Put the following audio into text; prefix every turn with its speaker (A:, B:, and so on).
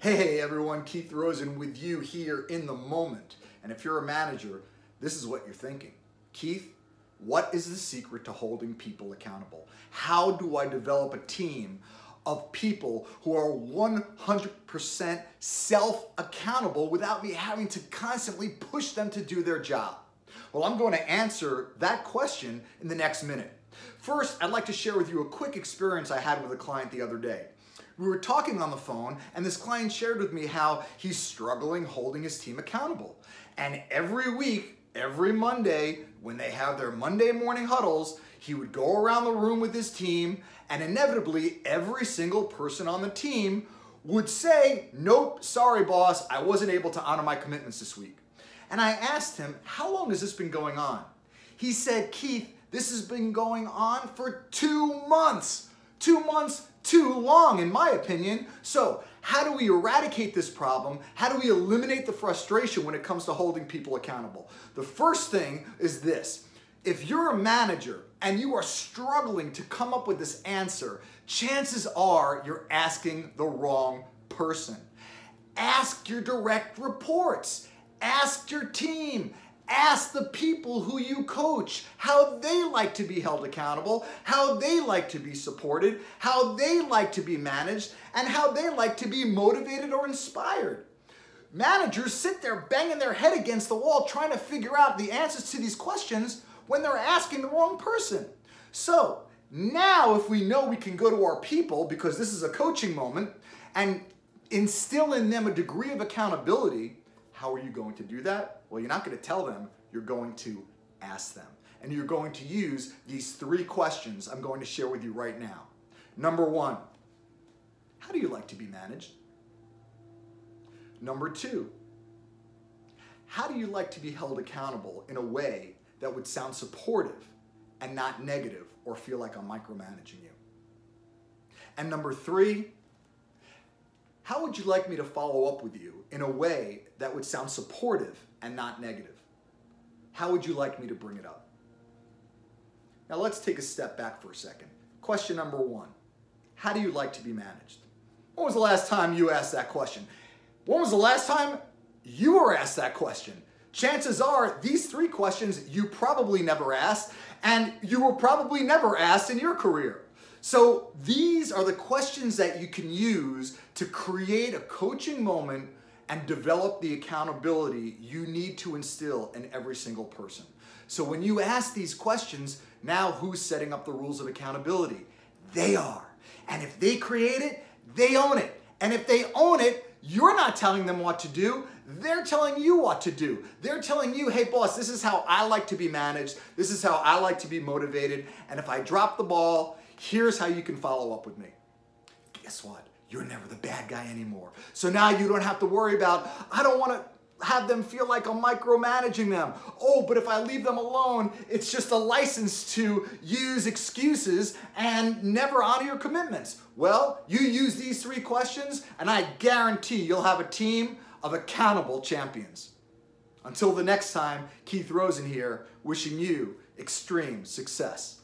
A: Hey everyone, Keith Rosen with you here in the moment. And if you're a manager, this is what you're thinking. Keith, what is the secret to holding people accountable? How do I develop a team of people who are 100% self accountable without me having to constantly push them to do their job? Well, I'm going to answer that question in the next minute. First, I'd like to share with you a quick experience I had with a client the other day. We were talking on the phone, and this client shared with me how he's struggling holding his team accountable. And every week, every Monday, when they have their Monday morning huddles, he would go around the room with his team, and inevitably, every single person on the team would say, Nope, sorry, boss, I wasn't able to honor my commitments this week. And I asked him, How long has this been going on? He said, Keith, this has been going on for two months. Two months too long, in my opinion. So, how do we eradicate this problem? How do we eliminate the frustration when it comes to holding people accountable? The first thing is this if you're a manager and you are struggling to come up with this answer, chances are you're asking the wrong person. Ask your direct reports, ask your team, Ask the people who you coach how they like to be held accountable, how they like to be supported, how they like to be managed, and how they like to be motivated or inspired. Managers sit there banging their head against the wall trying to figure out the answers to these questions when they're asking the wrong person. So, now if we know we can go to our people, because this is a coaching moment, and instill in them a degree of accountability, how are you going to do that? Well, you're not going to tell them, you're going to ask them. And you're going to use these three questions I'm going to share with you right now. Number one, how do you like to be managed? Number two, how do you like to be held accountable in a way that would sound supportive and not negative or feel like I'm micromanaging you? And number three, how would you like me to follow up with you in a way that would sound supportive and not negative? How would you like me to bring it up? Now let's take a step back for a second. Question number one How do you like to be managed? When was the last time you asked that question? When was the last time you were asked that question? Chances are these three questions you probably never asked, and you were probably never asked in your career. So these are the questions that you can use to create a coaching moment and develop the accountability you need to instill in every single person. So when you ask these questions, now who's setting up the rules of accountability? They are. And if they create it, they own it. And if they own it, you're not telling them what to do. They're telling you what to do. They're telling you, hey, boss, this is how I like to be managed. This is how I like to be motivated. And if I drop the ball, here's how you can follow up with me. Guess what? You're never the bad guy anymore. So now you don't have to worry about, I don't want to have them feel like I'm micromanaging them. Oh, but if I leave them alone, it's just a license to use excuses and never honor your commitments. Well, you use these three questions, and I guarantee you'll have a team of accountable champions. Until the next time, Keith Rosen here, wishing you extreme success.